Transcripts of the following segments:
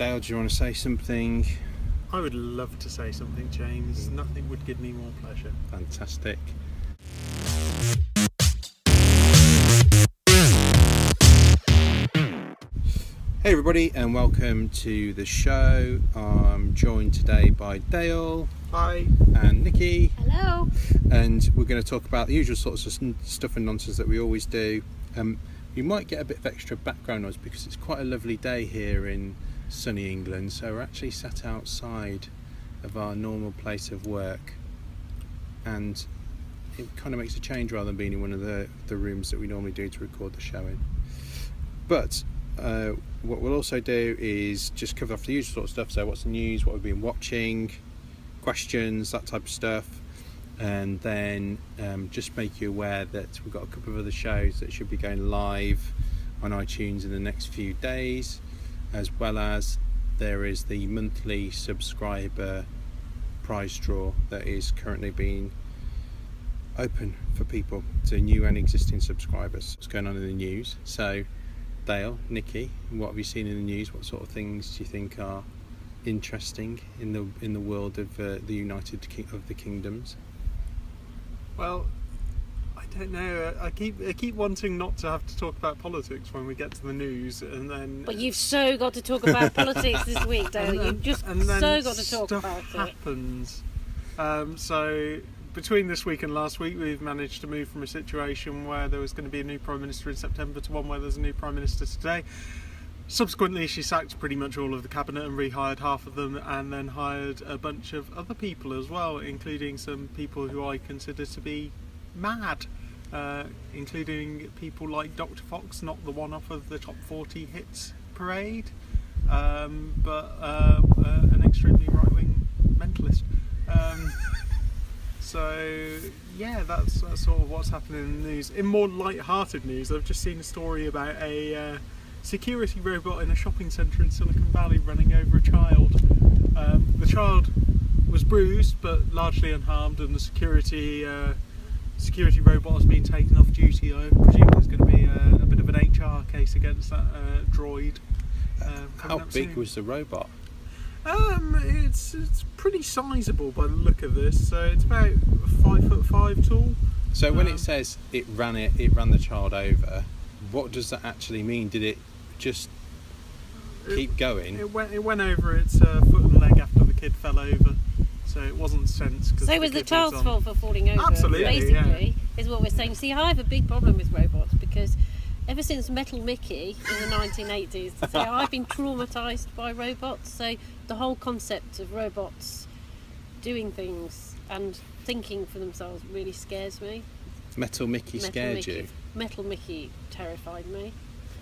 Dale, do you want to say something? I would love to say something, James. Nothing would give me more pleasure. Fantastic. Hey everybody, and welcome to the show. I'm joined today by Dale Hi. and Nikki, Hello. and we're going to talk about the usual sorts of stuff and nonsense that we always do. Um, you might get a bit of extra background noise because it's quite a lovely day here in sunny England, so we're actually sat outside of our normal place of work, and it kind of makes a change rather than being in one of the, the rooms that we normally do to record the show in. But uh, what we'll also do is just cover off the usual sort of stuff. So, what's the news? What we've been watching? Questions, that type of stuff. And then um, just make you aware that we've got a couple of other shows that should be going live on iTunes in the next few days, as well as there is the monthly subscriber prize draw that is currently being open for people to new and existing subscribers. What's going on in the news? So, Dale, Nikki, what have you seen in the news? What sort of things do you think are interesting in the in the world of uh, the United of the Kingdoms? Well, I don't know. I keep I keep wanting not to have to talk about politics when we get to the news, and then But you've so got to talk about politics this week, Dale. You've just and then so got to talk about it. happens. Um, so between this week and last week, we've managed to move from a situation where there was going to be a new prime minister in September to one where there's a new prime minister today. Subsequently, she sacked pretty much all of the cabinet and rehired half of them, and then hired a bunch of other people as well, including some people who I consider to be mad. Uh, including people like Dr. Fox, not the one off of the top 40 hits parade, um, but uh, uh, an extremely right wing mentalist. Um, so, yeah, that's, that's sort of what's happening in the news. In more light-hearted news, I've just seen a story about a uh, security robot in a shopping centre in Silicon Valley running over a child. Um, the child was bruised but largely unharmed, and the security uh, security robot has been taken off duty. I presume there's going to be a, a bit of an HR case against that uh, droid. Um, How big soon. was the robot? Um, it's it's pretty sizable by the look of this. So it's about five foot five tall. So when Um, it says it ran it, it ran the child over. What does that actually mean? Did it just keep going? It went it went over its uh, foot and leg after the kid fell over. So it wasn't sent. 'cause So it was the child's fault for falling over. Absolutely, basically, is what we're saying. See, I have a big problem with robots because ever since Metal Mickey in the 1980s, so I've been traumatised by robots. So the whole concept of robots doing things and thinking for themselves really scares me. Metal Mickey Metal scared Mickey. you. Metal Mickey terrified me.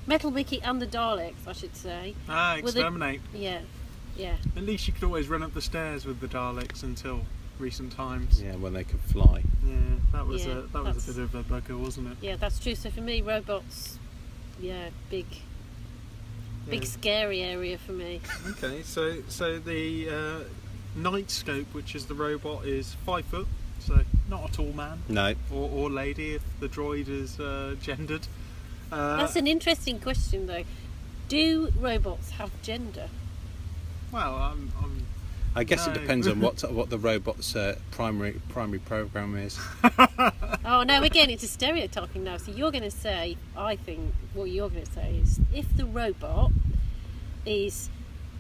Metal Mickey and the Daleks, I should say. Ah, Were they- exterminate. Yeah, yeah. At least you could always run up the stairs with the Daleks until recent times. Yeah, when they could fly. Yeah, that was Yeah, a that was a bit of a bugger, wasn't it? Yeah, that's true. So for me, robots, yeah, big, big scary area for me. Okay, so so the uh, Knightscope, which is the robot, is five foot, so not a tall man No. or, or lady if the droid is uh, gendered. Uh, That's an interesting question, though. Do robots have gender? Well, I'm, I'm I guess it depends on what what the robot's uh, primary primary program is. Oh no, we're getting into stereotyping now. So you're going to say, I think what you're going to say is, if the robot is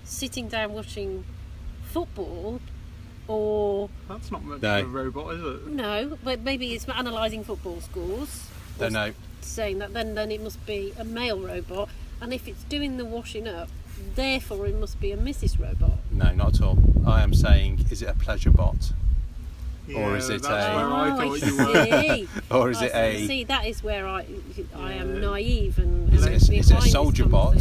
sitting down watching football, or that's not much No. of a robot, is it? no, but maybe it's analysing football scores. Don't know. saying that then then it must be a male robot and if it's doing the washing up therefore it must be a mrs robot No, not at all. I am saying, is it a pleasure bot, Or is it a- Oh, thought I you were. see. or is I it a see that is where i i am Yeah. naive and is and it a, is it a soldier bot?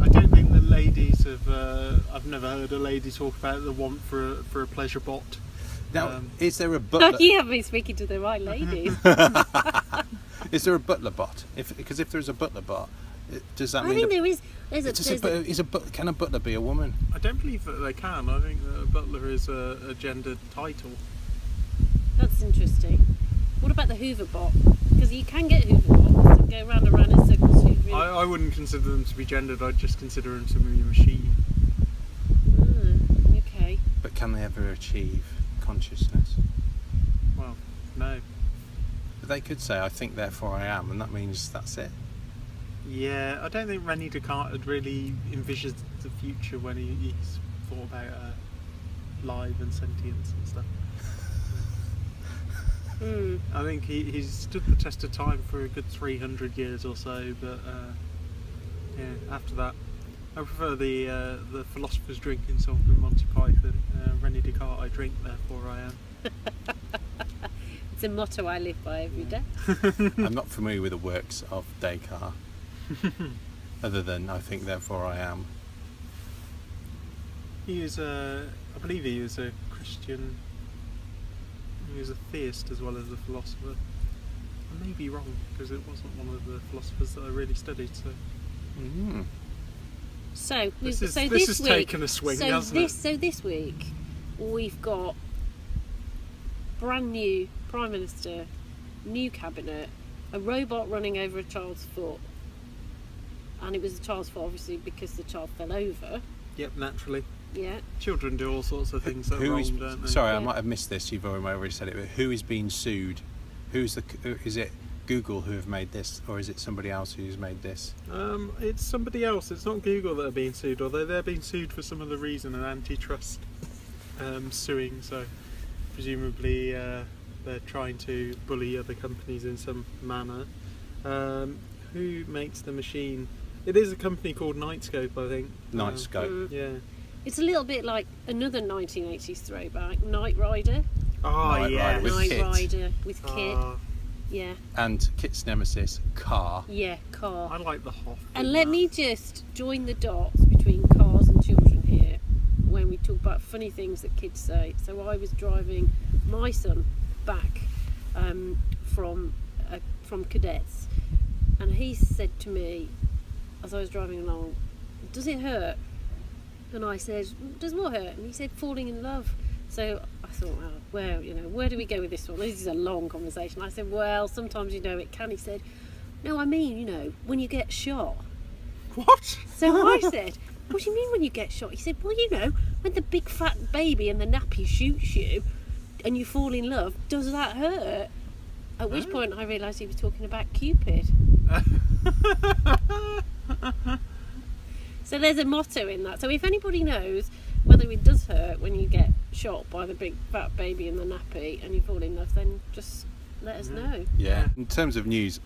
I don't think the ladies have. Uh, I've never heard a lady talk about the want for a, for a pleasure bot. Now, Um, is there a butler? Bot you have been speaking to the right lady Is there a butler bot? If because if there's a butler bot, it- does that i mean think the- there is there's a, Does a, there's bu- a is a but- can a butler be a woman? I don't believe that they can. I think that a butler is a, a gendered title. that's interesting what about the hoover bot because you can get hoover bots that go round and round in circles Really? I, I wouldn't consider them to be gendered. I'd just consider them to be a machine. Ah, okay. But can they ever achieve consciousness? Well, no. But they could say, I think, therefore I am, and that means that's it. Yeah, I don't think Rene Descartes had really envisioned the future when he, he's thought about uh, life and sentience and stuff. Hmm. I think he, he's stood the test of time for a good 300 years or so, but uh, yeah, after that, I prefer the uh, the philosopher's drinking song from Monty Python. Uh, Rene Descartes, I drink, therefore I am. It's a motto I live by every day. I'm not familiar with the works of Descartes, other than I think, therefore I am. He is a, I believe he was a Christian. He was a theist as well as a philosopher. I may be wrong because it wasn't one of the philosophers that I really studied. So Mm. So, This we- is- so this this has week, taken a swing, so hasn't it? So this week, we've got brand new prime minister, new cabinet, a robot running over a child's foot, and it was the child's fault obviously because the child fell over. yep, naturally, Yeah. children do all sorts of things that Who wrong, is? don't they? Sorry, I might have missed this. You've already already said it. But who is being sued? Who's the? Is it Google who have made this, or is it somebody else who's made this? Um, it's somebody else. It's not Google that are being sued, although they're being sued for some other reason, an antitrust um, suing. So presumably uh, they're trying to bully other companies in some manner. Um, who makes the machine? It is a company called Knightscope, I think. Knightscope. Mm. yeah. It's a little bit like another 1980s throwback, Knight Rider. Oh Knight yeah. Rider with Knight KITT. Rider with KITT. Ah, Yeah, And KITT's nemesis, KARR. yeah, car. I like the Hoff. And let that. me just join the dots between cars and children here when we talk about funny things that kids say. So I was driving my son back um, from uh, from cadets, and he said to me as I was driving along, "Does it hurt?" And I said, "Does what hurt?" And he said, "Falling in love." So I thought, well, where you know, where do we go with this one? This is a long conversation. I said, "Well, sometimes you know it can." He said, "No, I mean, you know, when you get shot." What? So I said, What do you mean when you get shot? He said, Well, you know, when the big fat baby in the nappy shoots you and you fall in love, does that hurt? At which Huh? point I realised he was talking about Cupid. So there's a motto in that. So if anybody knows whether it does hurt when you get shot by the big fat baby in the nappy and you fall in love, then just let us know. Yeah. In terms of news,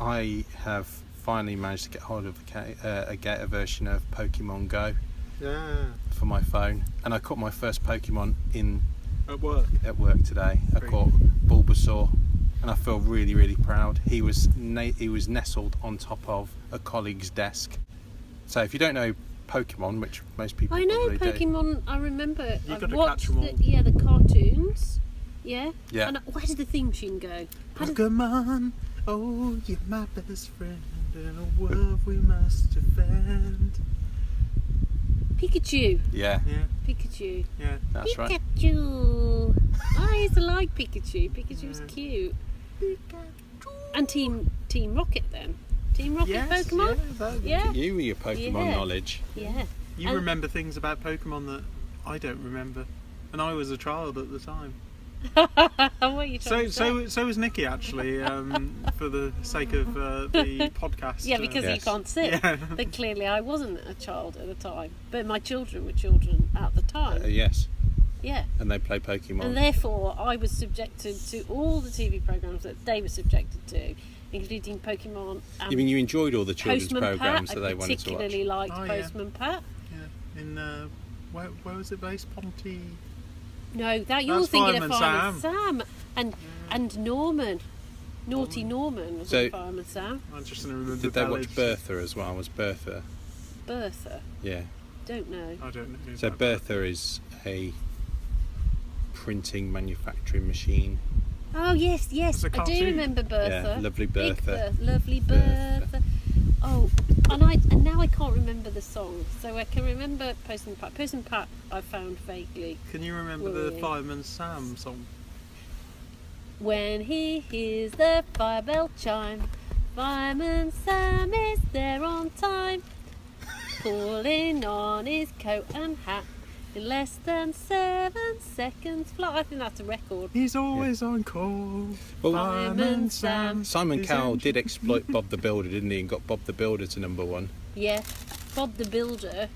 I have finally managed to get hold of a, uh, a get a version of Pokemon Go Yeah. for my phone, and I caught my first Pokemon in At work. at work today. I caught Bulbasaur, and I feel really, really proud. He was na- he was nestled on top of a colleague's desk. So if you don't know Pokemon, which most people I know probably do, Pokemon. I remember. You've I've gotta watched catch 'em the, all. yeah the cartoons. Yeah. yeah, And where did the theme tune go? How did- Pokemon, oh, you're my best friend in a world we must defend. Pikachu. yeah, Yeah, Pikachu. yeah. that's right. Pikachu. I used to like Pikachu. Pikachu was Yeah. cute. And Team Team Rocket then. Team Rocket Yes, Pokemon. Yeah, that- Yeah. You with your Pokemon Yeah. knowledge. Yeah. You And- remember things about Pokemon that I don't remember, and I was a child at the time. what are you So, to say? so, so was Nikki actually. Um, for the sake of uh, the podcast. yeah, uh, because Yes. you can't sit. Yeah. But clearly, I wasn't a child at the time. But my children were children at the time. Uh, yes, yeah. and they play Pokemon. And therefore, I was subjected to all the TV programs that they were subjected to, including Pokemon and you mean you enjoyed all the children's Postman programs I that they wanted to watch? particularly liked Oh, yeah. Postman Pat. yeah. In uh, where, where was it based? Ponty. No, that you're That's thinking Fireman of Fireman Sam. Sam. and and Norman. Naughty Norman was So- in Fireman Sam. I'm just gonna remember. Did the they watch. Bertha as well? Was Bertha? Bertha. Yeah. Don't know. I don't know. So Bertha is a printing manufacturing machine. Oh yes, yes, I do remember Bertha. Yeah, lovely Big Bertha. Bertha, lovely Bertha. Bertha. Oh, and I and now I can't remember the song, so I can remember Postman Pat. Postman Pat, I found vaguely. Can you remember the Fireman Sam song? When he hears the fire bell chime, Fireman Sam is there on time, pulling on his coat and hat. In less than seven seconds flat. I think that's a record. He's always on call. Well, Fireman Sam. Simon is Cowell in- did exploit Bob the Builder, didn't he? And got Bob the Builder to number one. Yeah. Bob the Builder.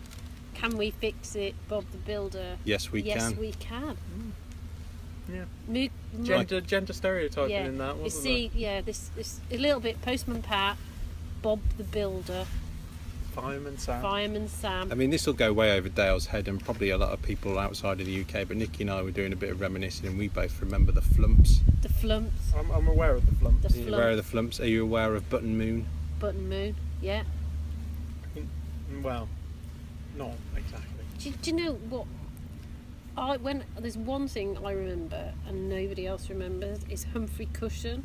Can we fix it, Bob the Builder? Yes, we yes, can. Yes, we can. Mm. Yeah. Mo- mo- Gender, gender stereotyping yeah. in that, you wasn't see, yeah, this this a little bit Postman Pat, Bob the Builder, there? Fireman Sam. Fireman Sam. I mean, this will go way over Dale's head and probably a lot of people outside of the UK. But Nikki and I were doing a bit of reminiscing, and we both remember the flumps. the Flumps, I'm, I'm aware of the flumps. the Are you aware of the flumps? Are you aware of Button Moon? Button Moon. Yeah. Mm, well, not exactly. Do, do you know what? I when there's one thing I remember and nobody else remembers is Humphrey Cushion.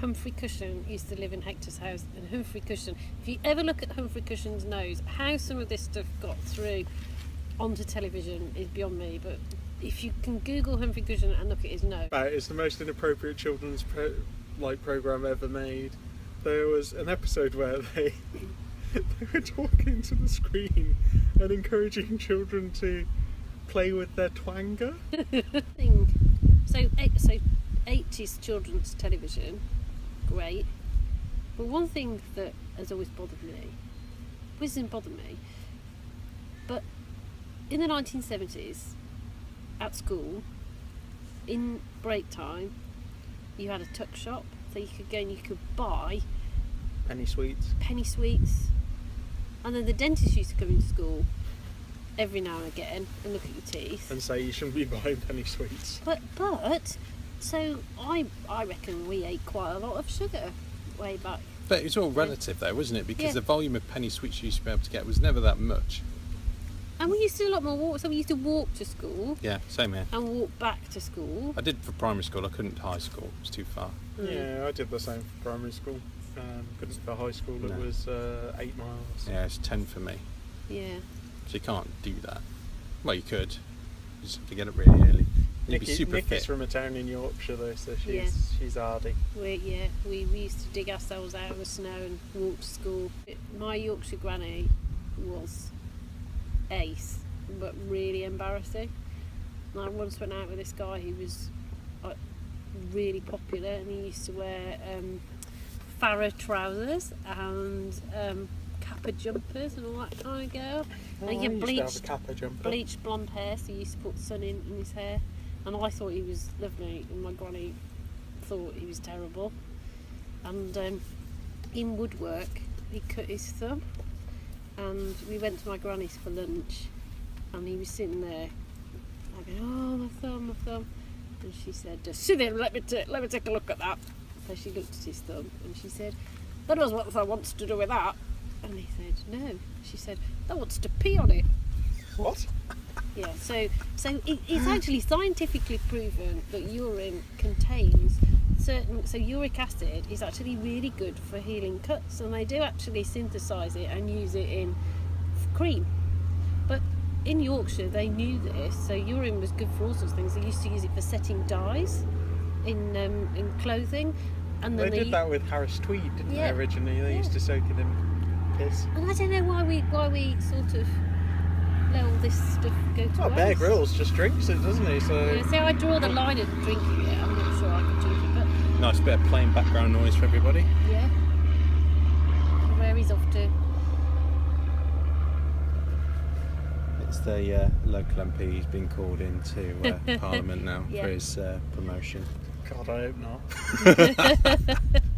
Humphrey Cushion used to live in Hector's house, and Humphrey Cushion. If you ever look at Humphrey Cushion's nose, how some of this stuff got through onto television is beyond me. But if you can Google Humphrey Cushion and look at his nose, About it's the most inappropriate children's pro- like program ever made. There was an episode where they they were talking to the screen and encouraging children to play with their twanger. So, so 80s children's television, great. But one thing that has always bothered me, which doesn't bother me, but in the 1970s, at school, in break time, you had a tuck shop, so you could go and you could buy Penny sweets. penny sweets. And then the dentist used to come into school every now and again and look at your teeth. And say you shouldn't be buying penny sweets. But but so I I reckon we ate quite a lot of sugar way back. But it's all relative, though, wasn't it? Because Yeah. the volume of penny sweets you used to be able to get was never that much. And we used to do a lot more walk so we used to walk to school Yeah, same here. and walk back to school. I did for primary school. I couldn't high school. It was too far. Mm. Yeah, I did the same for primary school. Um, couldn't for high school. It No. was uh, eight miles. Yeah, it's ten for me. Yeah. So you can't do that. Well, you could. You just have to get up really early. You'd be super Nikki's fit. from a town in Yorkshire though, so she's Yeah. she's hardy. We yeah, we, we used to dig ourselves out of the snow and walk to school. My Yorkshire granny was ace, but really embarrassing. And I once went out with this guy who was like, really popular, and he used to wear um, Farah trousers and um, kappa jumpers and all that kind of girl. Oh, And I he had used to have a bleached bleached blonde hair, so he used to put sun in, in his hair. And I thought he was lovely, and my granny thought he was terrible. And um, in woodwork, he cut his thumb, and we went to my granny's for lunch, and he was sitting there, I go, oh my thumb, my thumb, and she said, "Just sit there, let me let me take a look at that. So she looked at his thumb, and she said, that knows what that wants to do with that. And he said, no. She said, that wants to pee on it. What? Yeah, so so it, it's actually scientifically proven that urine contains certain. So uric acid is actually really good for healing cuts, and they do actually synthesize it and use it in cream. But in Yorkshire, they knew this, so urine was good for all sorts of things. They used to use it for setting dyes in um, in clothing, and then They then did that with Harris Tweed, didn't Yeah. they? Originally, they used to soak it in piss. And I don't know why we why we sort of let all this stuff go to Oh, Bear waste. Grylls just drinks it, doesn't he? So Yeah, so I draw the line at drinking it. I'm not sure I can drink it, but Nice bit of plain background noise for everybody. yeah. Where he's off to. It's the uh, local MP. He's been called into uh, Parliament now Yeah. for his uh, promotion. God, I hope not.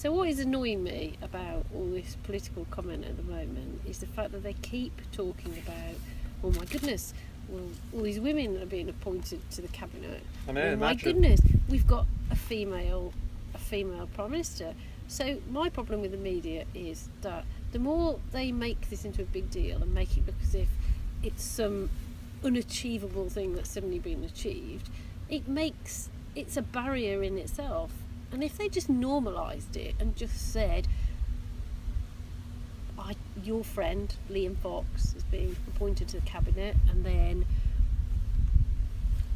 So what is annoying me about all this political comment at the moment is the fact that they keep talking about, oh my goodness, well, all these women are being appointed to the cabinet. I know, oh my goodness, we've got a female, a female prime minister. So my problem with the media is that the more they make this into a big deal and make it look as if it's some unachievable thing that's suddenly been achieved, it makes it's a barrier in itself. And if they just normalised it and just said, I, your friend Liam Fox is being appointed to the cabinet, and then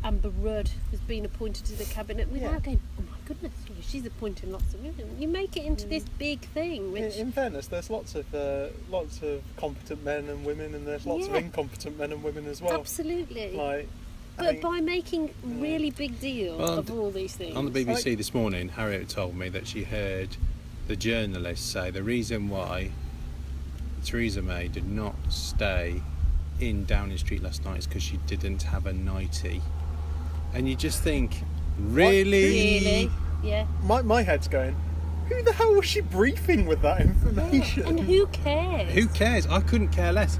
Amber Rudd has been appointed to the cabinet without Yeah. going, oh my goodness, she's appointing lots of women. You make it into this big thing, In, which in fairness, there's lots of uh, lots of competent men and women, and there's lots Yeah. of incompetent men and women as well. absolutely. Like, I but think- by making really big deal Well, of all these things, On the BBC this morning, Harriet told me that she heard the journalist say the reason why Theresa May did not stay in Downing Street last night is because she didn't have a nightie. And you just think, really? really, yeah. my my head's going. Who the hell was she briefing with that information? And who cares? Who cares? I couldn't care less.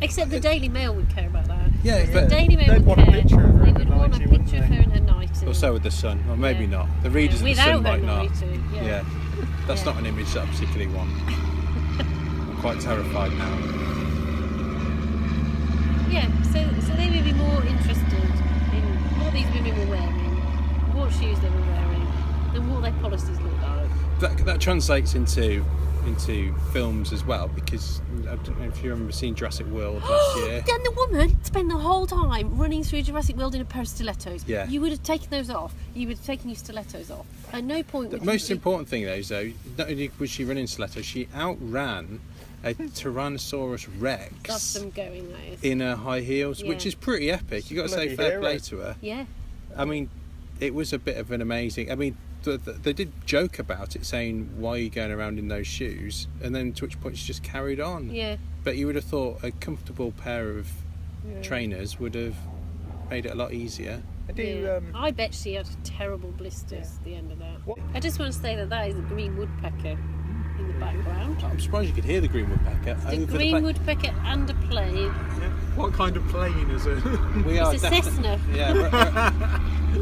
Except the Daily Mail would care about that. Yeah, The but Daily Mail They'd would want a care. picture of her they in would her want a picture of they? her in her nightie. or so with the Sun, or maybe Yeah. not. The readers Yeah, of the Sun without might not. nightie, yeah. that's Yeah. not an image that I particularly want. I'm quite terrified now. Yeah, so so they would be more interested in what these women were wearing, what shoes they were wearing, than what their policies looked like. that, that translates into into films as well because I don't know if you remember seeing Jurassic World last year. Then the woman spent the whole time running through Jurassic World in a pair of stilettos. Yeah. You would have taken those off. You would have taken your stilettos off. At no point The most you important thing though is though not only was she running stilettos, she outran a Tyrannosaurus That's Rex them going, that is. in her high heels, which is pretty epic. You got to say fair hero. play to her. Yeah. I mean, it was a bit of an amazing. I mean, th th they did joke about it, saying, "Why are you going around in those shoes?" And then to which point she just carried on. Yeah. But you would have thought a comfortable pair of Yeah. trainers would have made it a lot easier. I do. yeah. Um, I bet she had terrible blisters Yeah. at the end of that. What- I just want to say that that is a green woodpecker in the background. I'm surprised you could hear the green woodpecker The over green the. woodpecker and a plane. yeah. What kind of plane is it? we are It's a defi- Cessna. Yeah,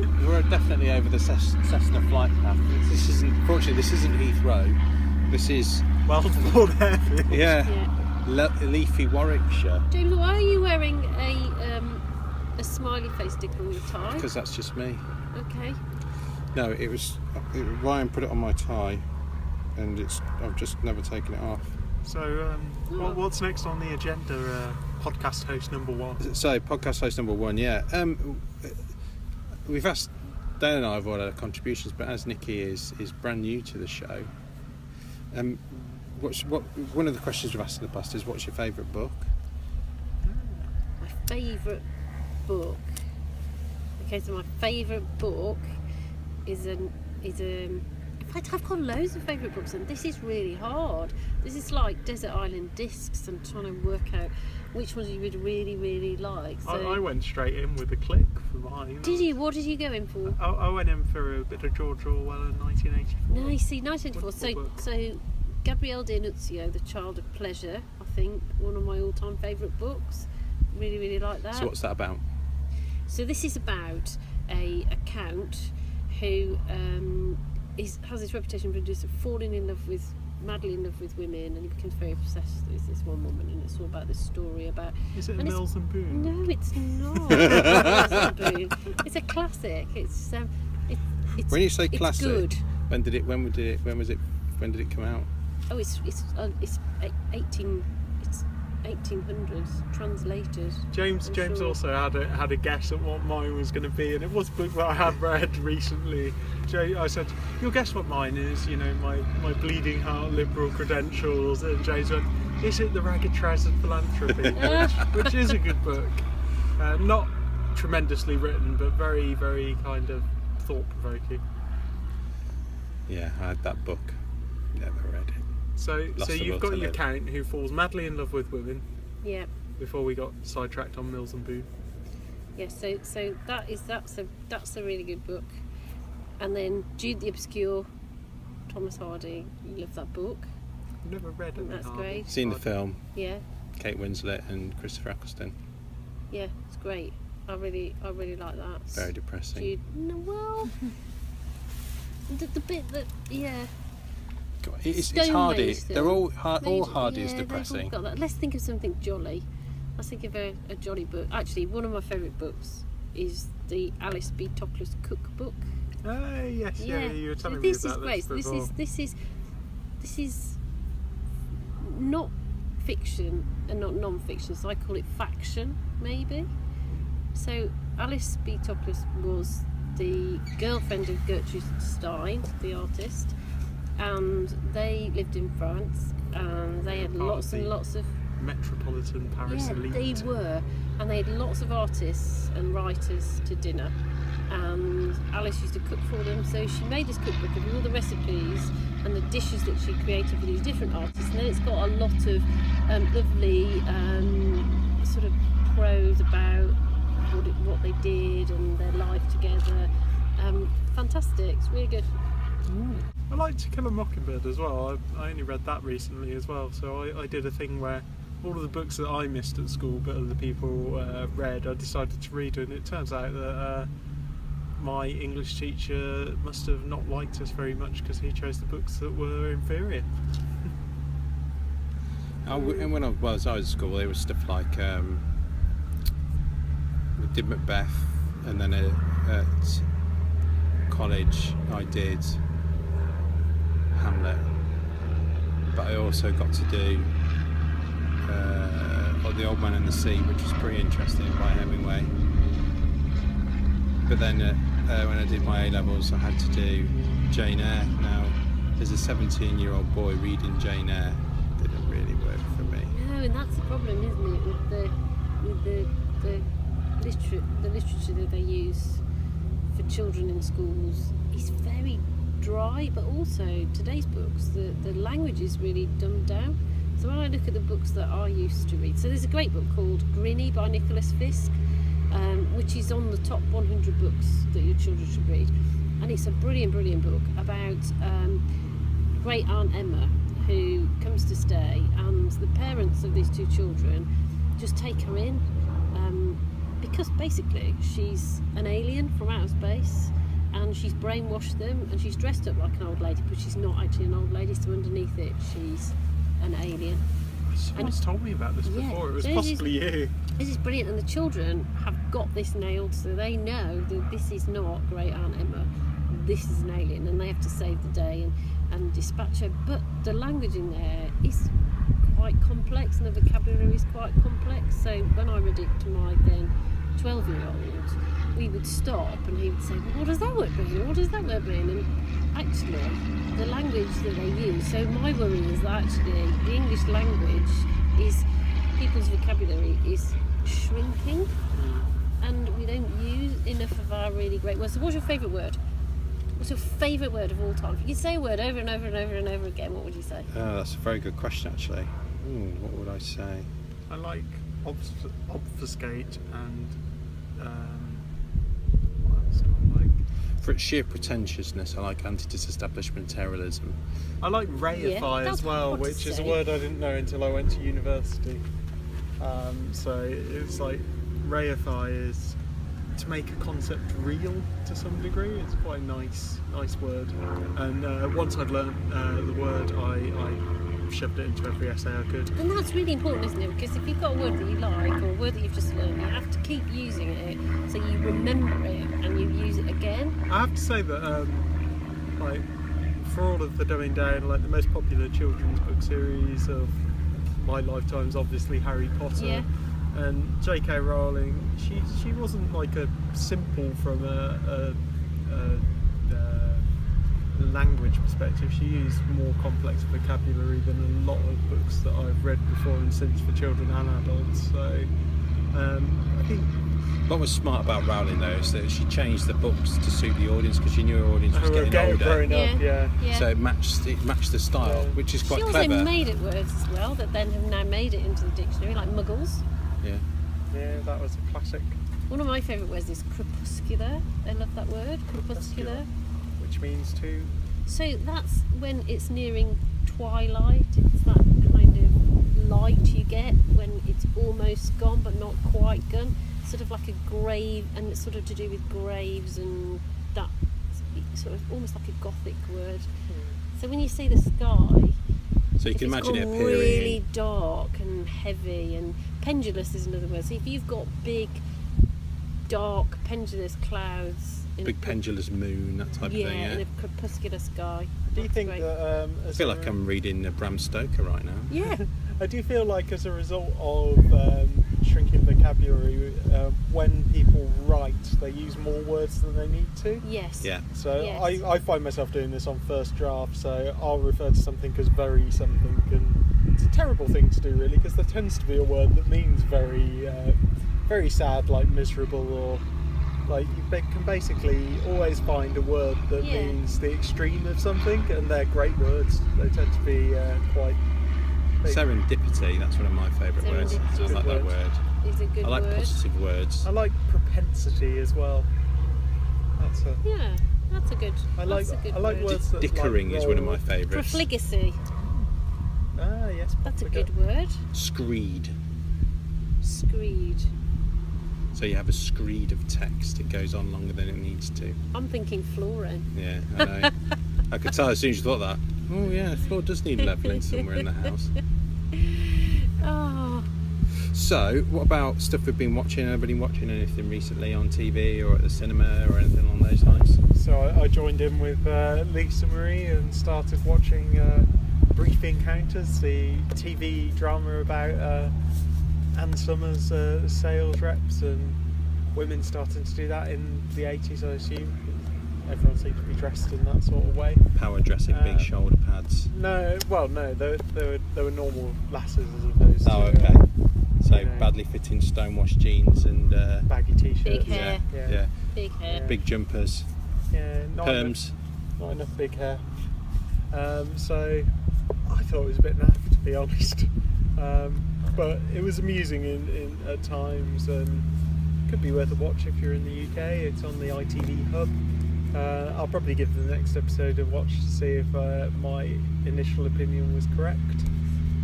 we're, we're, we're definitely over the Ces- Cessna flight path. This isn't. Fortunately, this isn't Heathrow. This is well, for airfield. yeah, Yeah. Le- leafy Warwickshire. James, why are you wearing a um, a smiley face sticker on your tie? Because that's just me. Okay. No, it was it, Ryan put it on my tie, and it's I've just never taken it off. So, um, what, what's next on the agenda? Uh, podcast host number one. So podcast host number one, yeah. Um, we've asked Dan and I have all our contributions, but as Nikki is is brand new to the show, um, what's what one of the questions we've asked in the past is what's your favourite book? My favourite book. Okay, so my favourite book is an is a. In fact, I've got loads of favourite books, and this is really hard. This is like Desert Island Discs. I'm trying to work out which ones you would really, really like. So, I, I went straight in with a click for mine. did you? What did you go in for? I, I went in for a bit of George Orwell in 1984. No, you see, 1984. So, book. so Gabriele D'Annunzio, The Child of Pleasure, I think, one of my all-time favourite books. Really, really like that. So what's that about? So this is about a, a count who um, is, has this reputation for just falling in love with, madly in love with women, and he becomes very obsessed with this one woman, and it's all about this story about. Is it a And Mills and Boon? No, it's not. It's Boon. It's a classic. It's um, it, it's When you say classic, good. when did it? When did it? When was it? When did it come out? Oh, it's it's uh, it's eight- eighteen. It's eighteen hundreds translated. James I'm James sure. also had a had a guess at what mine was going to be, and it was a book that I had read recently. Jay, I said, "You'll guess what mine is." You know, my my bleeding heart liberal credentials, and James went, "Is it the Ragged Trousered Philanthropy?" which, which is a good book, uh, not tremendously written, but very very kind of thought provoking. Yeah, I had that book. Never read it. So Lost so you've got your live. count who falls madly in love with women. Yeah. Before we got sidetracked on Mills and Boon. Yeah, so so that is that's a that's a really good book. And then Jude the Obscure, Thomas Hardy. You love that book. I've never read it. That's great. Seen the film. Yeah, Kate Winslet and Christopher Eccleston. yeah, it's great. I really I really like that. Very depressing. Jude, no, well, the, the bit that yeah, God, It's, it's Hardy. still. They're all har- They- all Hardy yeah, is they've all depressing. got that. Let's think of something jolly. Let's think of a, a jolly book. Actually, one of my favourite books is the Alice B. Toklas cookbook. Oh ah, yes, yeah, you were telling this me is about great. this this is this is this is not fiction and not non-fiction. So I call it faction, maybe. So Alice B. Toklas was the girlfriend of Gertrude Stein, the artist, and they lived in France, and they had lots and lots of Metropolitan Paris yeah, elite. they were, and they had lots of artists and writers to dinner. And Alice used to cook for them, so she made this cookbook of all the recipes and the dishes that she created for these different artists. And then it's got a lot of um, lovely um, sort of prose about what, it, what they did and their life together. Um, fantastic, it's really good. I like To Kill a Mockingbird as well. I, I only read that recently as well. So I, I did a thing where all of the books that I missed at school but other people uh, read, I decided to read. And it turns out that uh, my English teacher must have not liked us very much because he chose the books that were inferior. I and when I well, as I was at school, there was stuff like um, we did Macbeth, and then at, at college I did Hamlet. But I also got to do uh, The Old Man and the Sea, which was pretty interesting by Hemingway. But then uh, uh, when I did my A levels, I had to do Jane Eyre. Now, as a 17 year old boy reading Jane Eyre didn't really work for me. No, and that's the problem, isn't it, with the with the the the literature that they use for children in schools is very dry, but also today's books, the, the language is really dumbed down. So when I look at the books that I used to read, so there's a great book called Grinny by Nicholas Fisk, um, which is on the top 100 books that your children should read, and it's a brilliant, brilliant book about um, great aunt Emma who comes to stay, and the parents of these two children just take her in um, because basically she's an alien from outer space and she's brainwashed them and she's dressed up like an old lady, but she's not actually an old lady, so underneath it, she's an alien. Someone's told me about this Yeah, before. It was this is- possibly you. This is brilliant, and the children have got this nailed, so they know that this is not Great Aunt Emma. This is an alien, and they have to save the day and, and dispatch her. But the language in there is quite complex, and the vocabulary is quite complex. So when I read it to my then 12 year old, we would stop and he would say, well, What does that word mean? What does that word mean? And actually, the language that they use. So my worry is that actually the English language is people's vocabulary is shrinking and we don't use enough of our really great words. So what's your favourite word? What's your favourite word of all time? If you could say a word over and over and over and over again, what would you say? Oh, that's a very good question, actually. Ooh, what would I say? I like obf- obfuscate and um, what I like? For its sheer pretentiousness, I like anti-disestablishmentarianism. I like reify that's as well, hard to which is a say. word I didn't know until I went to university. Um, so it's like reify is to make a concept real to some degree. It's quite a nice, nice word. And uh, once I'd learnt uh, the word, I, I shoved it into every essay I could. And that's really important, isn't it? Because if you've got a word that you like or a word that you've just learned, you have to keep using it so you remember it and you use it again. I have to say that, um, like, for all of the dumbing down, like the most popular children's book series of my lifetime is obviously Harry Potter. Yeah. And J.K. Rowling, she she wasn't like a simple from a, a, a, uh language perspective. She used more complex vocabulary than a lot of books that I've read before and since for children and adults. So um, I think What was smart about Rowling though is that she changed the books to suit the audience because she knew her audience was who are getting getting older. growing up, Yeah. yeah. Yeah. So it matched it matched the style, Yeah. which is quite she also made it words as well that then have now made it into the dictionary, like muggles. Yeah. Yeah, that was a classic. One of my favourite words is crepuscular. I love that word, crepuscular. Which means to So that's when it's nearing twilight. It's that kind of light you get when it's almost gone but not quite gone. Sort of like a grave, and it's sort of to do with graves and that sort of almost like a gothic word. Hmm. So when you see the sky, So you can imagine it appearing. really dark and heavy and pendulous is another word. So if you've got big, dark, pendulous clouds, in big pendulous moon, that type yeah, of thing. in Yeah. a crepuscular sky. Do you that's think great. that um, I feel like I'm reading uh, Bram Stoker right now. Yeah. I do feel like as a result of um, shrinking vocabulary. Uh, when people write, they use more words than they need to. Yes. Yeah. So Yes. I, I find myself doing this on first draft. So I'll refer to something as very something, and it's a terrible thing to do, really, because there tends to be a word that means very, uh, very sad, like miserable, or like you can basically always find a word that Yeah. means the extreme of something, and they're great words. They tend to be uh, quite. they- Serendipity, that's one of my favourite words. I Serendipity. like that word. Is a good I like word. positive words. I like propensity as well. That's a. Yeah, that's a good. I like that's a good I like word. words that Dickering like is one of my favourites. Profligacy. Ah yes, That's a good word. Screed. Screed. So you have a screed of text. It goes on longer than it needs to. I'm thinking flooring. Yeah, I know. I could tell as soon as you thought that. Oh yeah, the floor does need levelling somewhere in the house. Oh, So, what about stuff we've been watching? Anybody watching anything recently on TV or at the cinema or anything along those lines? So I, I joined in with uh, Lisa Marie and started watching uh, Brief Encounters, the TV drama about uh, Ann Summers uh, sales reps and women starting to do that in the 80s, I assume. Everyone seemed to be dressed in that sort of way. Power dressing, Uh, big shoulder pads. No, well, no, they, were- they, were, they were normal lasses as opposed Oh, to Oh, okay. uh, So yeah. badly fitting stonewashed jeans and uh, baggy t-shirts. Big yeah, hair. yeah, Yeah. big hair. big jumpers, Yeah, not enough- perms. not enough big hair. Um, so I thought it was a bit naff, to be honest. Um, but it was amusing in, in at times and could be worth a watch if you're in the UK. It's on the ITV hub. Uh, I'll probably give the next episode a watch to see if uh, my initial opinion was correct.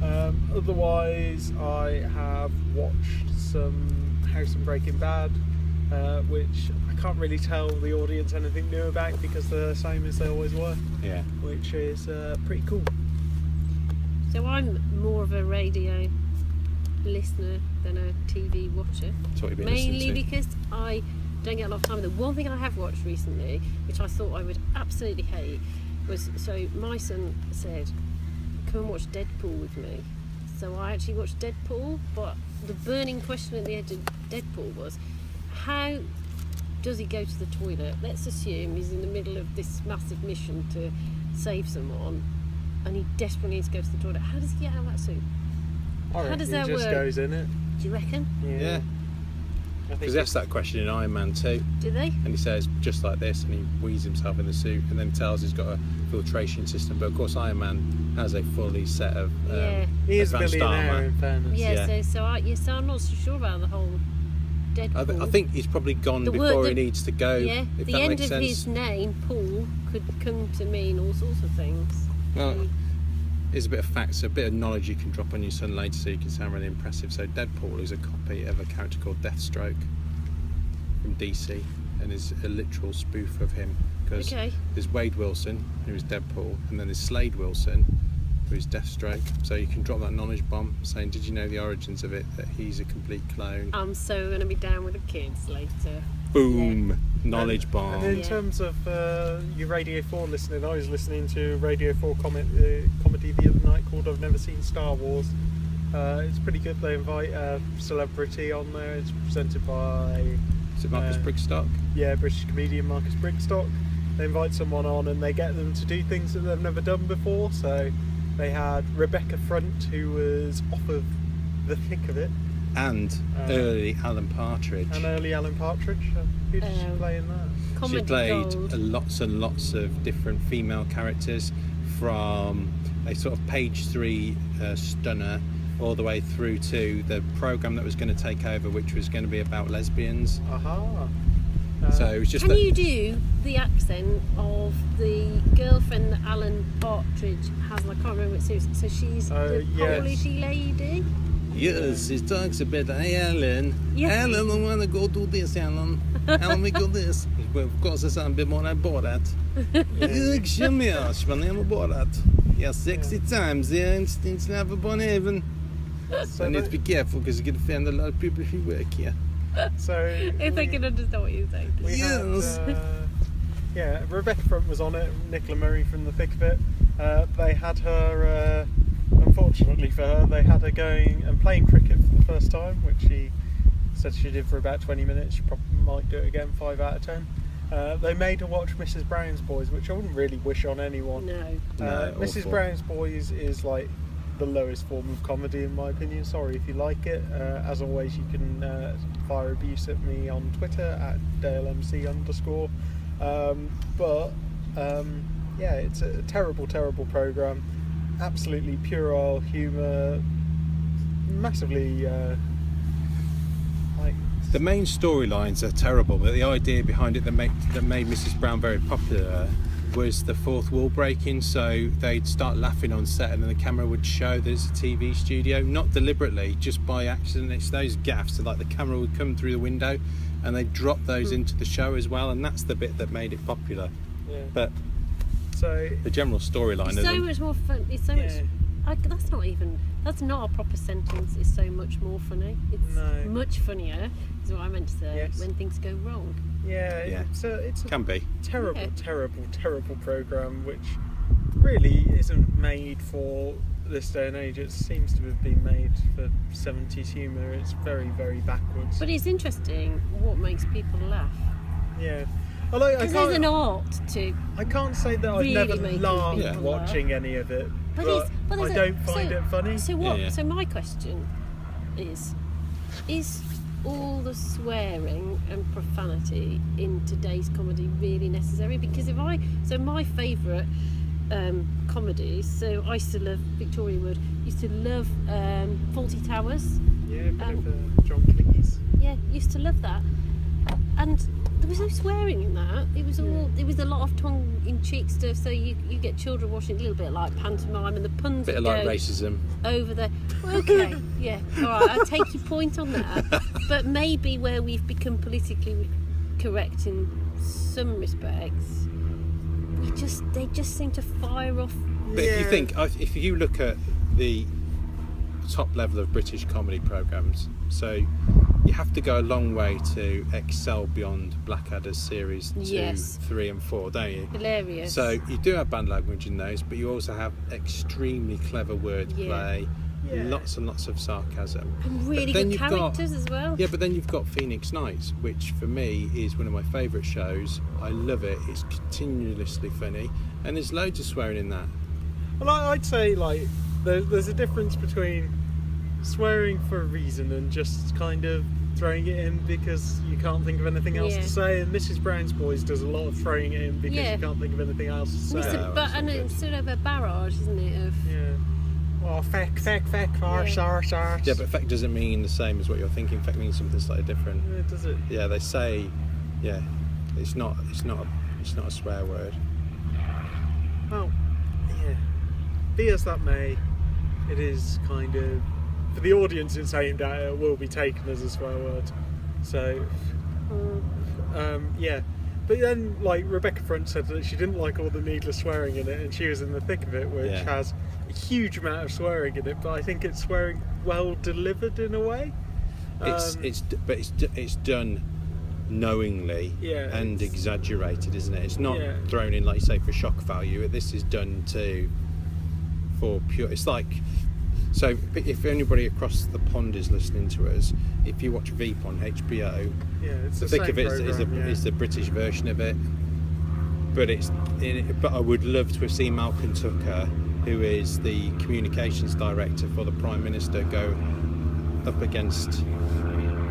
Um, otherwise, I have watched some House and Breaking Bad, uh, which I can't really tell the audience anything new about because they're the same as they always were, Yeah. which is uh, pretty cool. So I'm more of a radio listener than a TV watcher. That's what you've been Mainly because I don't get a lot of time. The one thing I have watched recently, which I thought I would absolutely hate, was so my son said, "Come and watch Deadpool with me." So I actually watched Deadpool, but the burning question at the end of Deadpool was, how does he go to the toilet? Let's assume he's in the middle of this massive mission to save someone, and he desperately needs to go to the toilet. How does he get out of that suit? I How does it that just work? goes in it. Do you reckon? Yeah. I think Because he asked that question in Iron Man 2, Do they? and he says just like this, and he wheezes himself in the suit, and then tells he's got a filtration system. But of course, Iron Man has a fully set of um, Yeah. he is a advanced billionaire armour. in fairness. Yeah, Yeah. so so I yeah, so I'm not so sure about the whole Deadpool. I, th- I think he's probably gone The before word- he needs to go. yeah, if the that end makes of sense. his name, Paul, could come to mean all sorts of things. Well, Here's a bit of facts, a bit of knowledge you can drop on your son later so you can sound really impressive. So Deadpool is a copy of a character called Deathstroke from DC and is a literal spoof of him because okay. there's Wade Wilson who is Deadpool and then there's Slade Wilson who is Deathstroke. So you can drop that knowledge bomb saying, did you know the origins of it, that he's a complete clone? I'm so gonna be down with the kids later. Boom! Knowledge And bomb. in Yeah. terms of uh, your Radio 4 listening, I was listening to Radio 4 comment, uh, comedy the other night called I've Never Seen Star Wars. Uh, it's pretty good. They invite a celebrity on there. It's presented by Is it Marcus uh, Brigstocke? yeah British comedian Marcus Brigstocke. They invite someone on and they get them to do things that they've never done before. So they had Rebecca Front, who was off of the thick of it, And Uh, early Alan Partridge. and early Alan Partridge. Uh, Who did she Um, play in that? Comedy She played gold. uh, lots and lots of different female characters from a sort of page three uh, stunner all the way through to the program that was going to take over, which was going to be about lesbians. Aha. Uh, so it was just Can that. you do the accent of the girlfriend that Alan Partridge has? I can't remember what series. So she's Oh, the yes. Polishy lady. Yes, he talks about hey Alan. Yeah. Alan, I want to go do this, Alan. Alan, we go this. Well, of course, it's a bit more than Borat. Jag känner men jag Borat. Yeah, sexy times there in in Snapper Heaven. so I need to be careful because you can offend a lot of people who work here. So If they we- can understand what you're saying. we Yes. had, uh, yeah, Rebecca Front was on it. Nicola Murray from the thick of it. Uh, they had her uh, unfortunately for her, they had her going and playing cricket for the first time, which she said she did for about 20 minutes. She probably might do it again, 5 out of 10. Uh, they made her watch Mrs. Brown's Boys, which I wouldn't really wish on anyone. No. Uh, No, Mrs. awful. Brown's Boys is like the lowest form of comedy, in my opinion. Sorry if you like it. Uh, as always, you can uh, fire abuse at me on Twitter at DaleMC underscore. Um, but um, yeah, it's a terrible, terrible program. Absolutely puerile humour. Massively uh, like The main storylines are terrible, but the idea behind it that made, that made Mrs. Brown very popular was the fourth wall breaking. So they'd start laughing on set, and then the camera would show there's a TV studio, not deliberately, just by accident. It's those gaffs, so like the camera would come through the window, and they'd drop those into the show as well, and that's the bit that made it popular. yeah. But So the general storyline It's of so them, much more fun. It's so Yeah. much. I, that's not even. That's not a proper sentence. It's so much more funny. It's No. much funnier. Is what I meant to say. Yes. When things go wrong. yeah, Yeah. it's a it's a can be. terrible, Yeah. terrible, terrible program, which really isn't made for this day and age. It seems to have been made for 70s humour. It's very, very backwards. But it's interesting what makes people laugh. yeah. Although I Because there's an can't, art to. I can't say that I've never making laughed people laugh. watching any of it, But but, it's- but there's don't find so- it funny. So what? Yeah, yeah. So my question is: Is all the swearing and profanity in today's comedy really necessary? Because if I, so my favourite um, comedies. So I used to love Victoria Wood. Used to love um, Fawlty Towers. yeah, a bit um, of a John Cleese. Yeah, used to love that. And there was no swearing in that. It was all. It was a lot of tongue in cheek stuff. So you, you get children watching a little bit like pantomime, and the puns Bit of like racism. over the. Well, okay, yeah, all right. I take your point on that, but maybe where we've become politically correct in some respects, we just they just seem to fire off. But if you think, uh, if you look at the top level of British comedy programs, so you have to go a long way to excel beyond Blackadder's series two, Yes. three, and four, don't you? Hilarious. So you do have band language in those, but you also have extremely clever wordplay, Yeah. lots and lots of sarcasm. and really then good you've got- characters as well. Yeah, but then you've got Phoenix Nights, which for me is one of my favourite shows. I love it. It's continuously funny, and there's loads of swearing in that. Well, I- I'd say like there, there's a difference between swearing for a reason and just kind of throwing it in because you can't think of anything else Yeah. to say. And Mrs. Brown's Boys does a lot of throwing it in because Yeah. you can't think of anything else to say. it's a, Yeah, but and it's sort of a barrage, isn't it? Of yeah. Oh, feck, feck, feck, farce, Yeah. arse, arse. Yeah, but feck doesn't mean the same as what you're thinking. Feck means something slightly different. Yeah, does it? Yeah, they say, yeah, it's not, it's not, a, it's not a swear word. Well, yeah. Be as that may, it is kind of for the audience it's aimed at. It will be taken as a swear word. So mm, Um, yeah, but then like Rebecca Front said that she didn't like all the needless swearing in it, and she was in the thick of it, which Yeah. has a huge amount of swearing in it. But I think it's swearing well delivered in a way. It's, Um, it's, but it's, it's done knowingly Yeah, and exaggerated, isn't it? It's not Yeah. thrown in, like you say, for shock value. This is done to, for pure. It's like, so if anybody across the pond is listening to us, if you watch Veep on HBO, yeah, it's the think of it as, as, the, yeah. as the British version of it. But it's, in, but I would love to have seen Malcolm Tucker, who is the communications director for the Prime Minister, go up against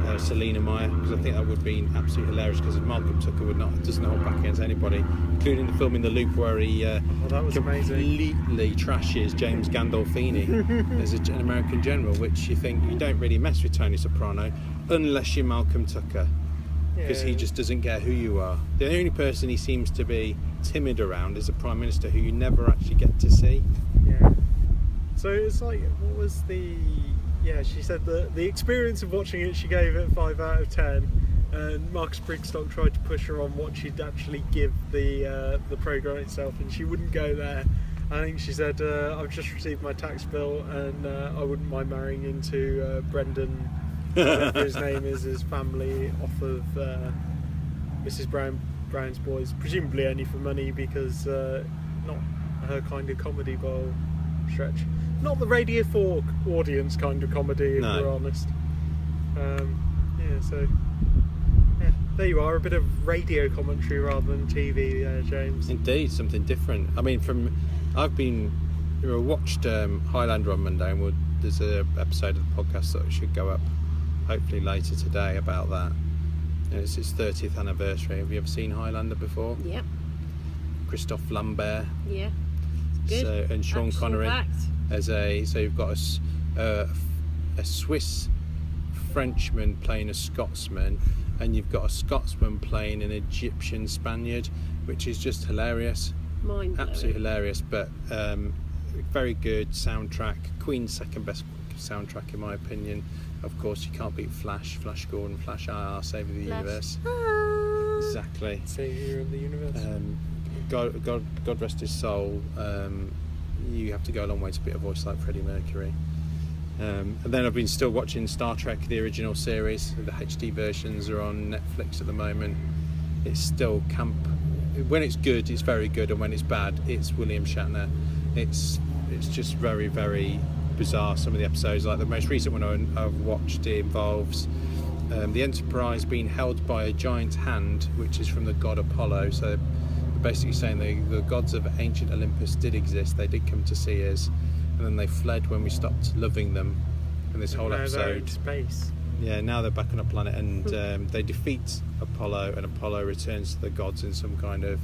uh, Selina Meyer because I think that would have been absolutely hilarious because Malcolm Tucker would not doesn't hold back against anybody, including the film in the loop where he uh, Oh, that was amazing. completely trashes James Gandolfini as a, an American general, which you think you don't really mess with Tony Soprano unless you're Malcolm Tucker because he just doesn't care who you are. The only person he seems to be timid around is a prime minister who you never actually get to see. Yeah. So it's like, what was the? Yeah, she said that the experience of watching it, she gave it five out of ten, and Marcus Brigstocke tried to push her on what she'd actually give the uh, the program itself, and she wouldn't go there. I think she said, uh, "I've just received my tax bill, and uh, I wouldn't mind marrying into uh, Brendan, his name is, his family off of uh, Mrs. Brown Brown's Boys, presumably only for money because uh, not her kind of comedy a stretch. not the Radio 4 audience kind of comedy, if No. we're honest. Um, yeah, so yeah, there you are, a bit of radio commentary rather than TV, uh, James. Indeed, something different. I mean, from I've been you know, watched um, Highlander on Monday, and we'll, there's a episode of the podcast that should go up hopefully later today about that. And it's its 30th anniversary. Have you ever seen Highlander before? Yeah, Christophe Lambert Yeah. It's good. so, and Sean Action Connery packed. as a so you've got a, s- uh, a Swiss Frenchman playing a Scotsman, and you've got a Scotsman playing an Egyptian Spaniard, which is just hilarious. Mind absolutely hilarious but um, very good soundtrack queen's second best soundtrack in my opinion of course you can't beat flash flash gordon flash ir save the Flash. universe Ah. exactly Savior of the universe. um, god, god god rest his soul um, you have to go a long way to beat a voice like freddie mercury um, and then I've been still watching Star Trek, the original series. The HD versions are on Netflix at the moment. It's still camp. When it's good, it's very good, and when it's bad, it's William Shatner. It's it's just very very bizarre. Some of the episodes, like the most recent one I've watched, involves um, the Enterprise being held by a giant hand, which is from the god Apollo. So basically saying the, the gods of ancient Olympus did exist. They did come to see us, and then they fled when we stopped loving them. in this whole Now they're in episode, space. yeah, now they're back on a planet, and um, they defeat Apollo, and Apollo returns to the gods in some kind of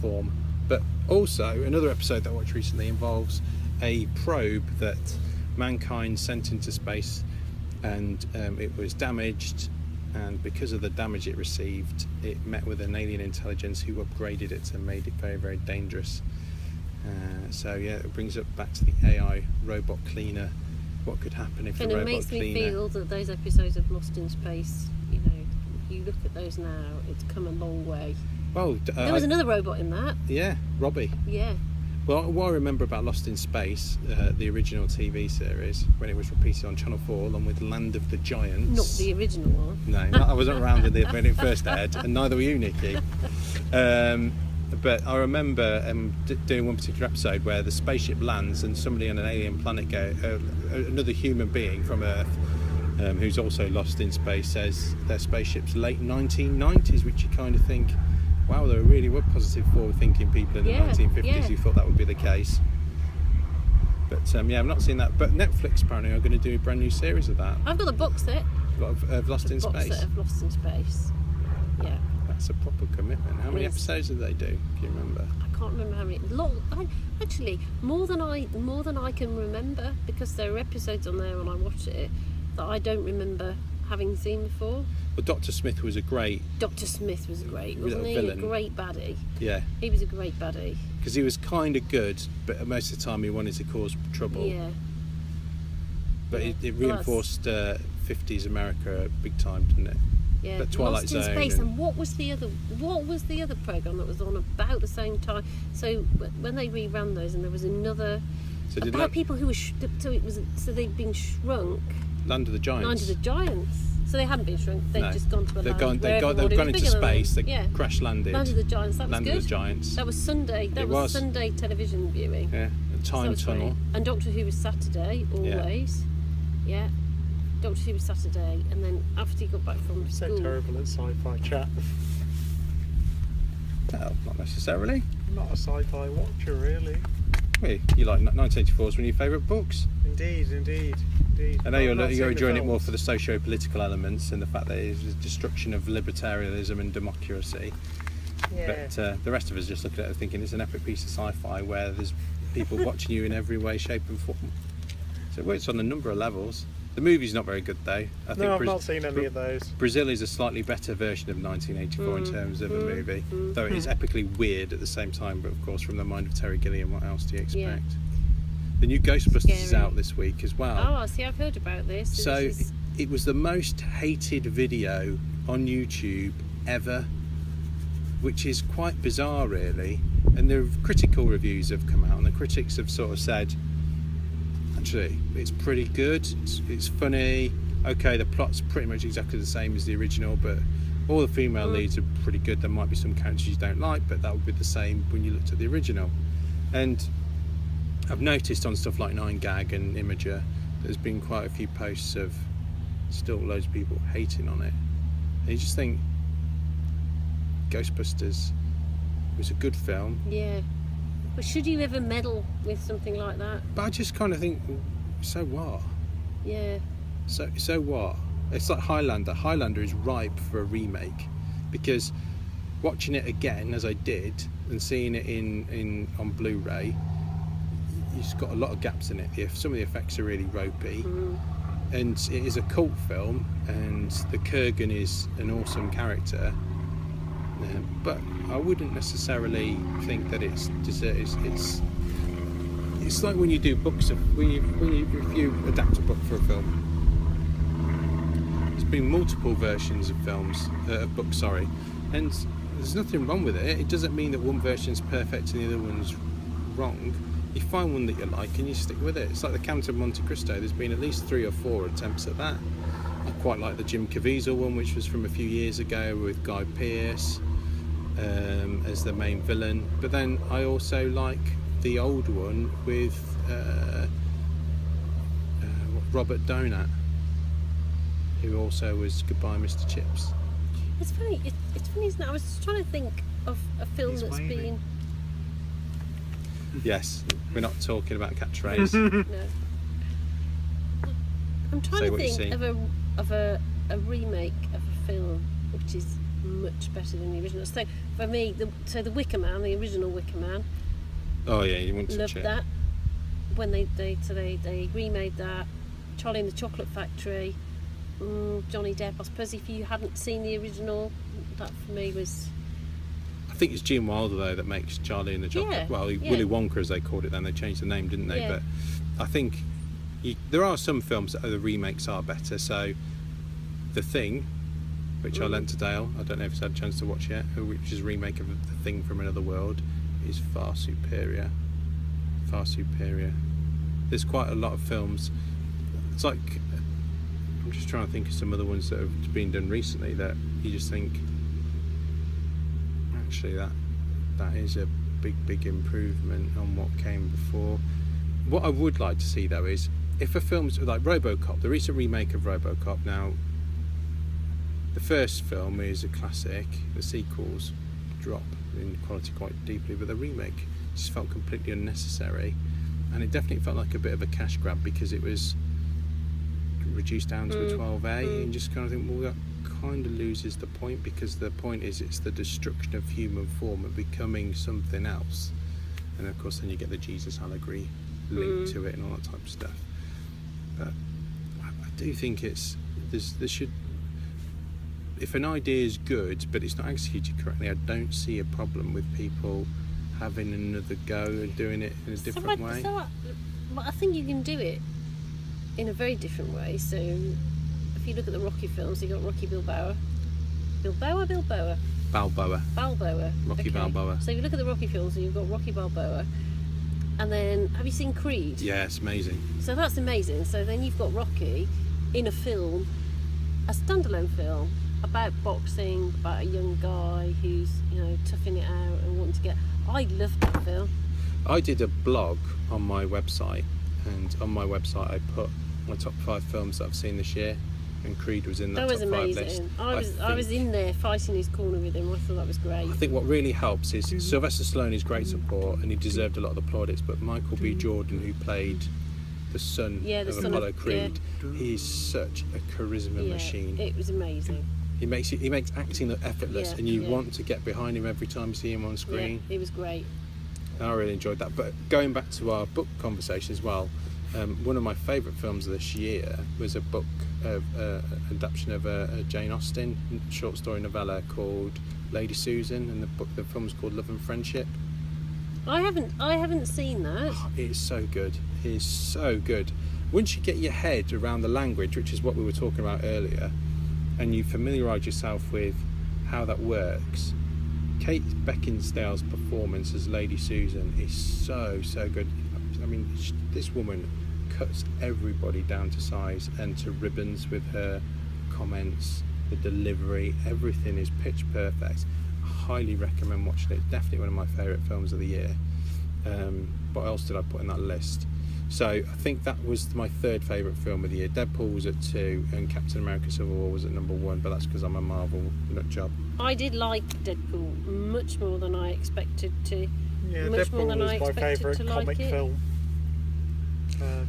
form. But also, another episode that I watched recently involves a probe that mankind sent into space, and um, it was damaged. And because of the damage it received, it met with an alien intelligence who upgraded it and made it very, very dangerous. Uh, so yeah, it brings up back to the AI robot cleaner. What could happen if And the it makes me feel that those episodes of Lost in Space, you know, you look at those now, it's come a long way. Well, uh, There was another robot in that. yeah, Robbie. Yeah. Well, what I remember about Lost in Space, uh, the original TV series, when it was repeated on Channel 4 along with Land of the Giants. Not the original one. No, not, I wasn't around when it, when it first aired, and neither were you, Nikki. Um, but I remember um, d- doing one particular episode where the spaceship lands and somebody on an alien planet go, uh, another human being from Earth, um, who's also lost in space, says their spaceship's late 1990s, which you kind of think, wow, there really were positive, forward-thinking people in the Yeah, 1950s yeah. who thought that would be the case. But um, yeah, I've not seen that. But Netflix apparently are going to do a brand new series of that, I've got the box set. of, of Lost the in box Space. set of Lost in Space. Yeah. That's a proper commitment. How many episodes did they do? Do you remember? I can't remember how many. Long, I, actually, more than I more than I can remember because there are episodes on there when I watch it that I don't remember having seen before. Well, Doctor Smith was a great, Doctor Smith was a great, Was wasn't he? villain. A great baddie. yeah, He was a great baddie. because he was kind of good, but most of the time he wanted to cause trouble. Yeah. But yeah. it, it Well, reinforced uh, 50s America big time, didn't it? Yeah. But Twilight Lost in Space. and- And what was the other? What was the other program that was on about the same time? So when they reran those, and there was another So did about Land, people who were sh- so it was so they'd been shrunk. Land of the Giants? Land of the Giants. So they hadn't been shrunk. They'd No. just gone to a They've land gone, they've gone, they've gone into space, they yeah. crash landed. Land of the Giants. That was Land good. of the Giants. That was Sunday. That It was, was. Sunday television viewing. yeah, a time was tunnel. great. And Doctor Who was Saturday always. Yeah. Doctor Who was Saturday, and then after he got back from So school, terrible at sci-fi chat. Well, not necessarily. I'm not a sci-fi watcher, really. Well, you like 1984 is one of your favourite books. Indeed, indeed, indeed. I know you're, you're the enjoying it more for the socio-political elements and the fact that it's a destruction of libertarianism and democracy. Yeah. But uh, the rest of us just look at it thinking it's an epic piece of sci-fi where there's people watching you in every way, shape, and form. So it works on a number of levels. The movie's not very good though. I no, I've Braz- not seen any Bra- of those. Brazil is a slightly better version of 1984 in Mm, terms of a mm, movie, mm. though it is epically weird at the same time. But of course, from the mind of Terry Gilliam, what else do you expect? Yeah. The new Ghostbusters is out this week as well. Oh, I see. I've heard about this. So This is- it was the most hated video on YouTube ever, which is quite bizarre, really. And the critical reviews have come out, and the critics have sort of said, actually, it's pretty good. It's, it's funny. Okay, the plot's pretty much exactly the same as the original, but all the female Mm. leads are pretty good. There might be some characters you don't like, but that would be the same when you looked at the original. And I've noticed on stuff like Nine Gag and Imgur, there's been quite a few posts of still loads of people hating on it. And you just think Ghostbusters was a good film, Yeah. But should you ever meddle with something like that? but I just kind of think, so what? Yeah. So so what? It's like Highlander. Highlander is ripe for a remake because watching it again as I did and seeing it in, in on Blu-ray, it's got a lot of gaps in it. The- Some of the effects are really ropey, Mm. and it is a cult film, and the Kurgan is an awesome character. Um, but I wouldn't necessarily think that it's. It's, it's it's like when you do books of when you when you if you adapt a book for a film. There's been multiple versions of films, uh, of books, sorry, and there's nothing wrong with it. It doesn't mean that one version's perfect and the other one's wrong. You find one that you like and you stick with it. It's like the Count of Monte Cristo. There's been at least three or four attempts at that. I quite like the Jim Caviezel one, which was from a few years ago with Guy Pearce um, as the main villain. But then I also like the old one with uh, uh, Robert Donat, who also was Goodbye, Mr. Chips. It's funny. It, it's funny, isn't it? I was just trying to think of a film He's that's waving. been. Yes, we're not talking about catchphrase. No. I'm trying Say to what you think see. of a of a, a remake of a film which is much better than the original. So for me, the, so the Wicker Man, the original Wicker Man, oh yeah, you want to loved check. that. When they they so they they remade that, Charlie and the Chocolate Factory, mm, Johnny Depp. I suppose if you hadn't seen the original, that for me was I think it's Gene Wilder though that makes Charlie and the Chocolate. Yeah, well, yeah. Willy Wonka as they called it. Then they changed the name, didn't they? Yeah. But I think you, there are some films that the remakes are better. So, The Thing, which I Mm. lent to Dale. I don't know if he's had a chance to watch yet. Which is a remake of The Thing from Another World, is far superior. Far superior. There's quite a lot of films. It's like I'm just trying to think of some other ones that have been done recently that you just think actually that that is a big big improvement on what came before what i would like to see though is if a film's like robocop the recent remake of robocop now the first film is a classic the sequels drop in quality quite deeply but the remake just felt completely unnecessary and it definitely felt like a bit of a cash grab because it was reduced down to a Mm, 12a mm. and just kind of think well that kind of loses the point because the point is it's the destruction of human form and becoming something else and of course then you get the jesus allegory linked Mm. to it and all that type of stuff but I, I do think it's there's there should if an idea is good but it's not executed correctly i don't see a problem with people having another go and doing it in a different so I, way So I, well, I think you can do it in a very different way. So you look at the Rocky films, you got Rocky Bilboa, Bilboa, Bilboa, balboa Balboa. Rocky Balboa. So if you look at the Rocky films, and you've got Rocky Balboa, and then have you seen Creed? yeah it's amazing So that's amazing. So then you've got Rocky in a film, a standalone film about boxing, about a young guy who's you know toughing it out and wanting to get. I loved that film. I did a blog on my website, and on my website I put my top five films that I've seen this year, and Creed was in that, That was top five list. amazing. I was I, was in there fighting his corner with him. I thought that was great. I think what really helps is Mhm. Sylvester Stallone is great support, and he deserved a lot of the plaudits. But Michael B. Jordan, who played the son Yeah, the of son of- Apollo Creed, he's such a charisma yeah, machine. it was amazing. He makes it, he makes acting look effortless, Yeah, and you yeah. want to get behind him every time you see him on Yeah, screen. it was great. I really enjoyed that. But going back to our book conversation as well, um, one of my favourite films of this year was a book of uh, adaptation of a, a Jane Austen short story novella called Lady Susan, and the book the film's called Love and Friendship. I haven't I haven't seen that. Oh, it is so good. It is so good. Once you get your head around the language, which is what we were talking about earlier, and you familiarise yourself with how that works, Kate Beckinsale's performance as Lady Susan is so so good. I mean, sh- this woman cuts everybody down to size and to ribbons with her comments, the delivery, everything is pitch perfect. I highly recommend watching it. Definitely one of my favourite films of the year. Um, what else did I put in that list? So I think that was my third favourite film of the year. Deadpool was at two, and Captain America: Civil War was at number one. But that's because I'm a Marvel nut job. I did like Deadpool much more than I expected to. Yeah, Much more Deadpool than was I my favourite to like comic it. film. Um,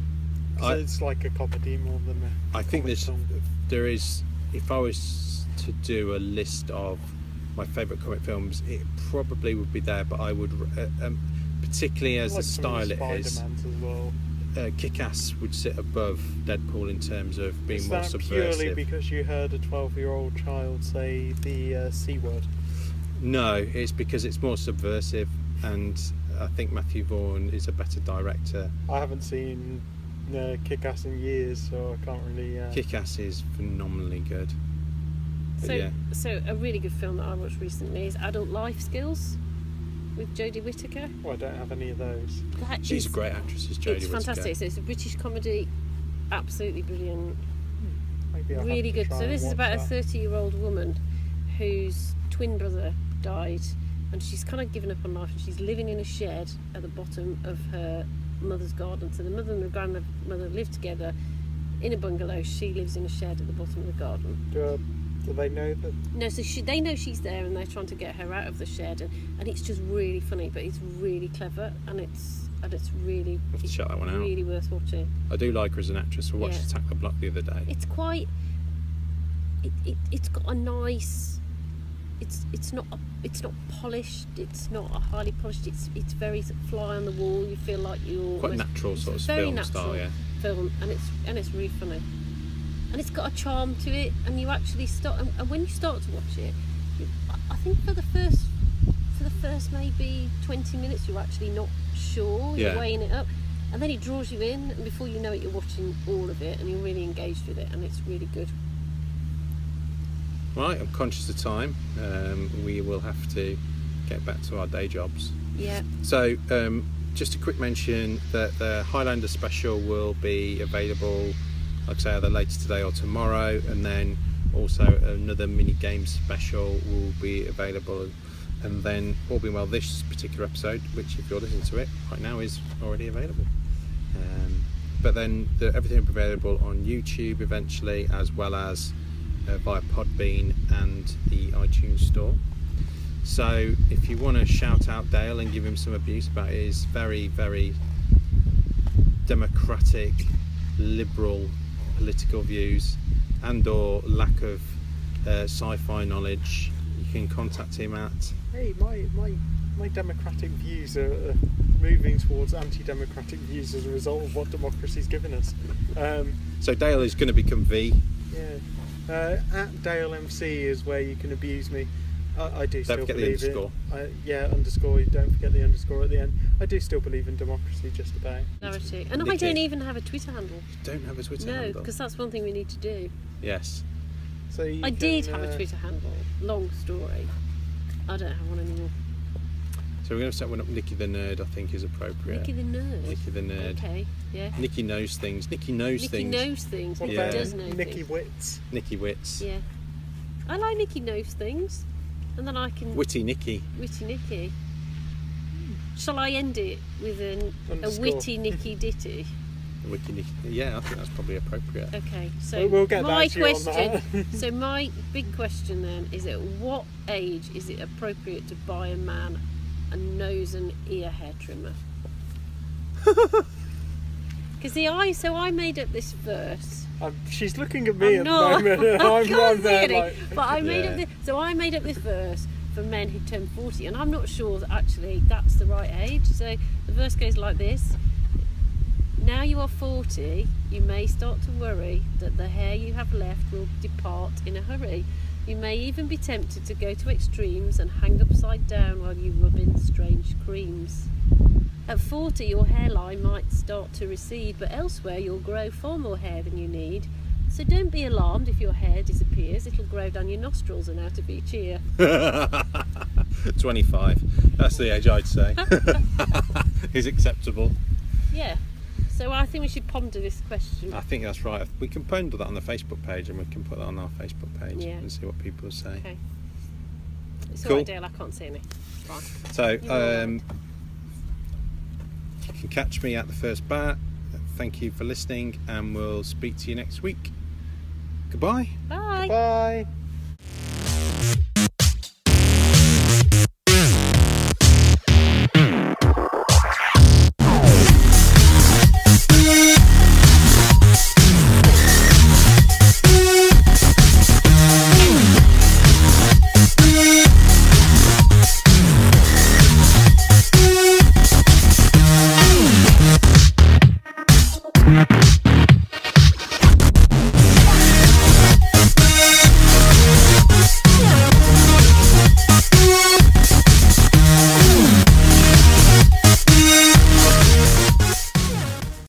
I- it's like a comedy more than a. I think this film. there is. If I was to do a list of my favourite comic films, it probably would be there. But I would, uh, um, particularly as like the style it is, well. uh, Kick-Ass would sit above Deadpool in terms of being Is more that subversive. purely because you heard a 12-year-old child say the uh, c word? No, it's because it's more subversive, and I think Matthew Vaughn is a better director. I haven't seen uh, Kick-Ass in years, so I can't really. Uh, Kick-Ass is phenomenally good. But So, yeah, so a really good film that I watched recently is Adult Life Skills with Jodie Whittaker. well, I don't have any of those. That she's is- a great actress. Is Jodie It's Whittaker. fantastic. So it's a British comedy, absolutely brilliant, Maybe really good. So this is watch about a thirty-year-old woman whose twin brother died, and she's kind of given up on life, and she's living in a shed at the bottom of her mother's garden. So the mother and the grandmother live together in a bungalow. She lives in a shed at the bottom of the garden. Do, uh, do they know that? No, so she, they know she's there, and they're trying to get her out of the shed, and, and it's just really funny, but it's really clever, and it's and it's really I'll have to it's check that one out. really worth watching. I do like her as an actress. I watched Yeah. Attack the Block the other day. It's quite. It, it it's got a nice. It's it's not a, it's not polished. It's not a highly polished. It's it's very fly on the wall. You feel like you're Quite natural sort of very film natural style, yeah. film, and it's and it's really funny, and it's got a charm to it. And you actually start, and, and when you start to watch it, you, I- I think for the first for the first maybe twenty minutes, you're actually not sure. You're Yeah. weighing it up, and then it draws you in, and before you know it, you're watching all of it, and you're really engaged with it, and it's really good. Right, I'm conscious of time. Um, we will have to get back to our day jobs. Yeah, So, um, just a quick mention that the Highlander special will be available, like I say, either later today or tomorrow, and then also another mini game special will be available. And then, all being well, this particular episode, which if you're listening to it right now, is already available. Um, but then the, everything will be available on YouTube eventually, as well as uh, via Podbean and the iTunes store. So if you want to shout out Dale and give him some abuse about his very, very democratic, liberal political views and or lack of uh, sci-fi knowledge, you can contact him at Hey, my my my democratic views are moving towards anti-democratic views as a result of what democracy's given us. Um, so Dale is going to become V. yeah, uh, at Dale MC is where you can abuse me. I, I do still forget the believe underscore. it. I, yeah, underscore. Don't forget the underscore at the end. I do still believe in democracy, just about. clarity. And I don't even have a Twitter handle. Don't have a Twitter No, handle. because that's one thing we need to do. Yes. So you I can, did have uh, a Twitter handle. Long story. I don't have one anymore. So we're going to set one up. Nikki the Nerd, I think, is appropriate. Nikki the nerd. Nikki the Nerd. Okay, yeah. Nikki knows things. Nikki knows Nikki things. knows things. What Nikki Yeah. about does know Nikki things. Wits? Nikki Wits. Yeah. I like Nikki knows things. And then I can. Witty Nikki. Witty Nikki. Shall I end it with an, a witty Nikki ditty? Witty Nikki. Yeah, I think that's probably appropriate. Okay, so We'll- we'll get my back to question. so my big question then is: at what age is it appropriate to buy a man a nose and ear hair trimmer? Because the eye, so I made up this verse. Um, she's looking at me I'm at not. the moment. I'm, can't I'm there any. like, But I made Yeah. up this. So I made up this verse for men who turn forty, and I'm not sure that actually that's the right age. So the verse goes like this: Now you are forty, you may start to worry that the hair you have left will depart in a hurry. You may even be tempted to go to extremes and hang upside down while you rub in strange creams. At 40, your hairline might start to recede, but elsewhere you'll grow far more hair than you need. So don't be alarmed if your hair disappears, it'll grow down your nostrils and out of each ear. 25. That's the age I'd say. is acceptable. Yeah. So I think we should ponder this question. I think that's right. We can ponder that on the Facebook page and we can put that on our Facebook page Yeah. and see what people say. Okay. It's Cool. alright, Dale, I can't see any. Fine. So, um, You can catch me at the first bat. Thank you for listening, and we'll speak to you next week. Goodbye. Bye. Bye.